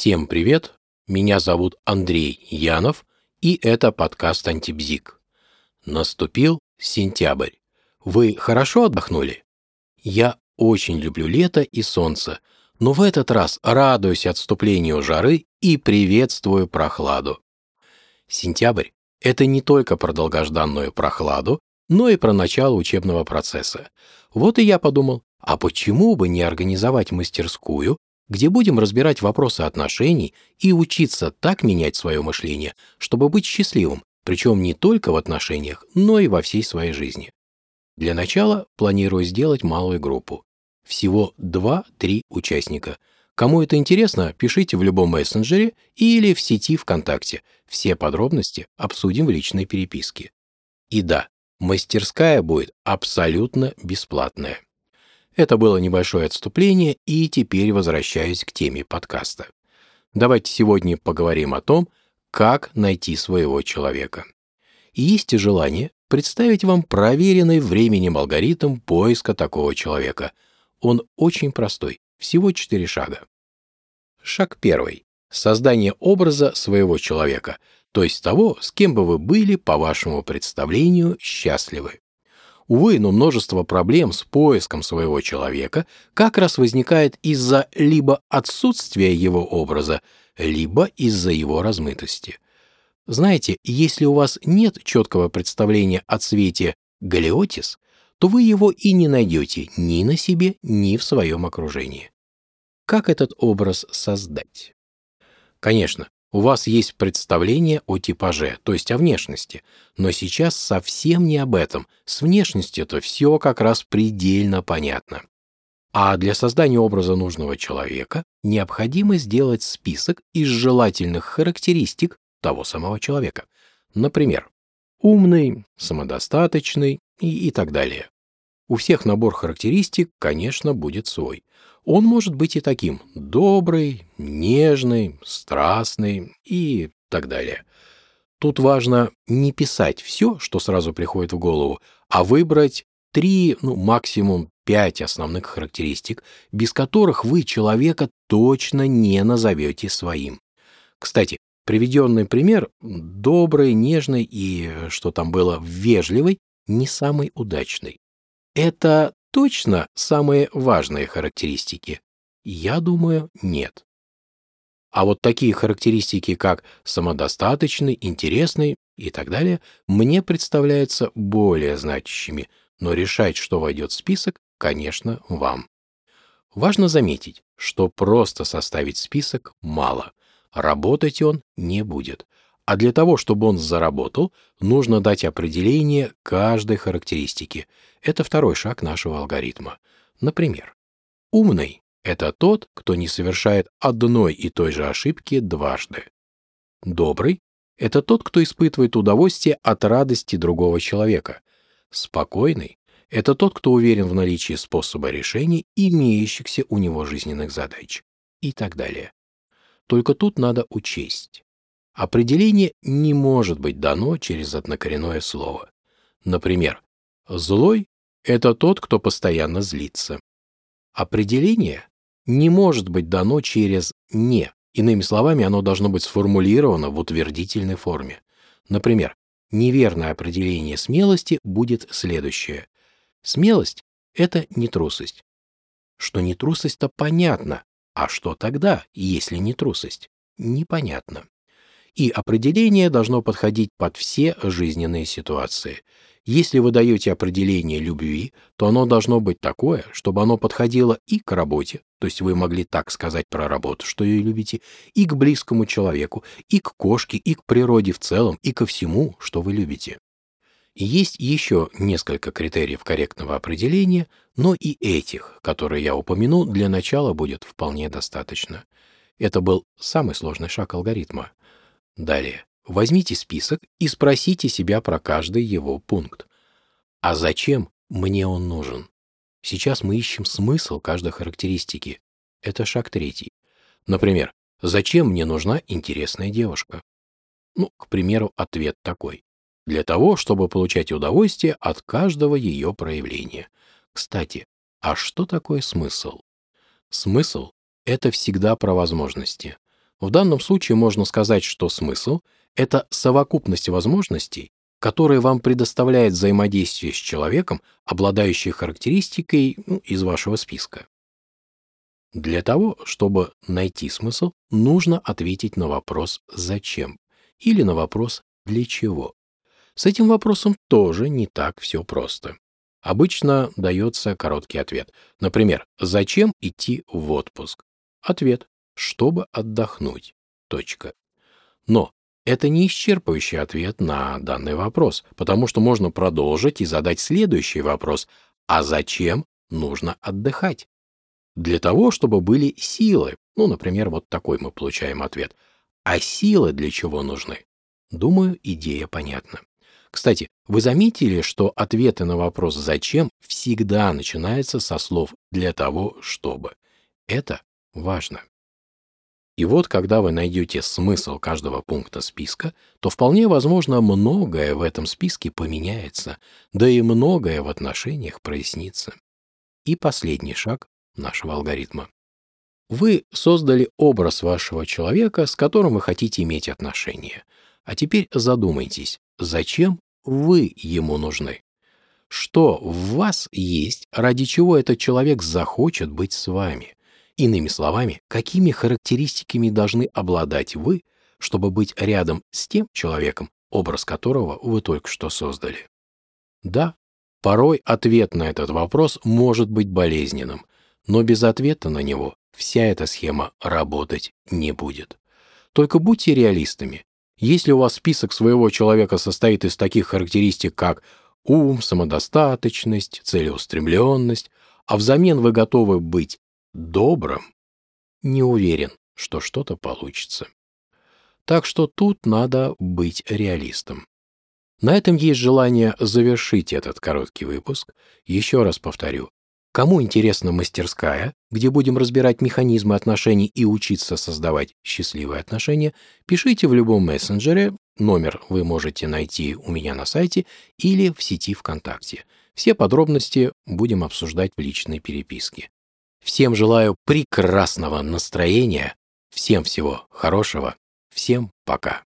Всем привет! Меня зовут Андрей Янов, и это подкаст «Антибзик». Наступил сентябрь. Вы хорошо отдохнули? Я очень люблю лето и солнце, но в этот раз радуюсь отступлению жары и приветствую прохладу. Сентябрь – это не только про долгожданную прохладу, но и про начало учебного процесса. Вот и я подумал, а почему бы не организовать мастерскую, где будем разбирать вопросы отношений и учиться так менять свое мышление, чтобы быть счастливым, причем не только в отношениях, но и во всей своей жизни. Для начала планирую сделать малую группу. Всего 2-3 участника. Кому это интересно, пишите в любом мессенджере или в сети ВКонтакте. Все подробности обсудим в личной переписке. И да, мастерская будет абсолютно бесплатная. Это было небольшое отступление, и теперь возвращаюсь к теме подкаста. Давайте сегодня поговорим о том, как найти своего человека. И есть и желание представить вам проверенный временем алгоритм поиска такого человека. Он очень простой, всего четыре шага. Шаг первый. Создание образа своего человека, то есть того, с кем бы вы были, по вашему представлению, счастливы. Увы, но множество проблем с поиском своего человека как раз возникает из-за либо отсутствия его образа, либо из-за его размытости. Знаете, если у вас нет четкого представления о цвете галиотис, то вы его и не найдете ни на себе, ни в своем окружении. Как этот образ создать? Конечно, у вас есть представление о типаже, то есть о внешности, но сейчас совсем не об этом. С внешностью-то все как раз предельно понятно. А для создания образа нужного человека необходимо сделать список из желательных характеристик того самого человека. Например, умный, самодостаточный и, и так далее. У всех набор характеристик, конечно, будет свой. Он может быть и таким – добрый, нежный, страстный и так далее. Тут важно не писать все, что сразу приходит в голову, а выбрать три, ну, максимум пять основных характеристик, без которых вы человека точно не назовете своим. Кстати, приведенный пример – добрый, нежный и, что там было, вежливый – не самый удачный. Это точно самые важные характеристики? Я думаю, нет. А вот такие характеристики, как самодостаточный, интересный и так далее, мне представляются более значащими, но решать, что войдет в список, конечно, вам. Важно заметить, что просто составить список мало. Работать он не будет. А для того, чтобы он заработал, нужно дать определение каждой характеристики. Это второй шаг нашего алгоритма. Например, умный – это тот, кто не совершает одной и той же ошибки дважды. Добрый – это тот, кто испытывает удовольствие от радости другого человека. Спокойный – это тот, кто уверен в наличии способа решения имеющихся у него жизненных задач. И так далее. Только тут надо учесть. Определение не может быть дано через однокоренное слово. Например, злой – это тот, кто постоянно злится. Определение не может быть дано через «не». Иными словами, оно должно быть сформулировано в утвердительной форме. Например, неверное определение смелости будет следующее. Смелость – это не трусость. Что не трусость-то понятно, а что тогда, если не трусость? Непонятно и определение должно подходить под все жизненные ситуации. Если вы даете определение любви, то оно должно быть такое, чтобы оно подходило и к работе, то есть вы могли так сказать про работу, что ее любите, и к близкому человеку, и к кошке, и к природе в целом, и ко всему, что вы любите. Есть еще несколько критериев корректного определения, но и этих, которые я упомяну, для начала будет вполне достаточно. Это был самый сложный шаг алгоритма. Далее. Возьмите список и спросите себя про каждый его пункт. А зачем мне он нужен? Сейчас мы ищем смысл каждой характеристики. Это шаг третий. Например, зачем мне нужна интересная девушка? Ну, к примеру, ответ такой. Для того, чтобы получать удовольствие от каждого ее проявления. Кстати, а что такое смысл? Смысл — это всегда про возможности. В данном случае можно сказать, что смысл — это совокупность возможностей, которые вам предоставляет взаимодействие с человеком, обладающий характеристикой ну, из вашего списка. Для того, чтобы найти смысл, нужно ответить на вопрос «зачем?» или на вопрос «для чего?». С этим вопросом тоже не так все просто. Обычно дается короткий ответ. Например, «Зачем идти в отпуск?» Ответ «Чтобы отдохнуть». Точка. Но это не исчерпывающий ответ на данный вопрос, потому что можно продолжить и задать следующий вопрос «А зачем нужно отдыхать?» Для того, чтобы были силы. Ну, например, вот такой мы получаем ответ. А силы для чего нужны? Думаю, идея понятна. Кстати, вы заметили, что ответы на вопрос «зачем» всегда начинаются со слов «для того, чтобы». Это важно. И вот, когда вы найдете смысл каждого пункта списка, то вполне возможно многое в этом списке поменяется, да и многое в отношениях прояснится. И последний шаг нашего алгоритма. Вы создали образ вашего человека, с которым вы хотите иметь отношения. А теперь задумайтесь, зачем вы ему нужны? Что в вас есть, ради чего этот человек захочет быть с вами? Иными словами, какими характеристиками должны обладать вы, чтобы быть рядом с тем человеком, образ которого вы только что создали? Да, порой ответ на этот вопрос может быть болезненным, но без ответа на него вся эта схема работать не будет. Только будьте реалистами. Если у вас список своего человека состоит из таких характеристик, как ум, самодостаточность, целеустремленность, а взамен вы готовы быть добрым, не уверен, что что-то получится. Так что тут надо быть реалистом. На этом есть желание завершить этот короткий выпуск. Еще раз повторю, Кому интересна мастерская, где будем разбирать механизмы отношений и учиться создавать счастливые отношения, пишите в любом мессенджере, номер вы можете найти у меня на сайте или в сети ВКонтакте. Все подробности будем обсуждать в личной переписке. Всем желаю прекрасного настроения, всем всего хорошего, всем пока.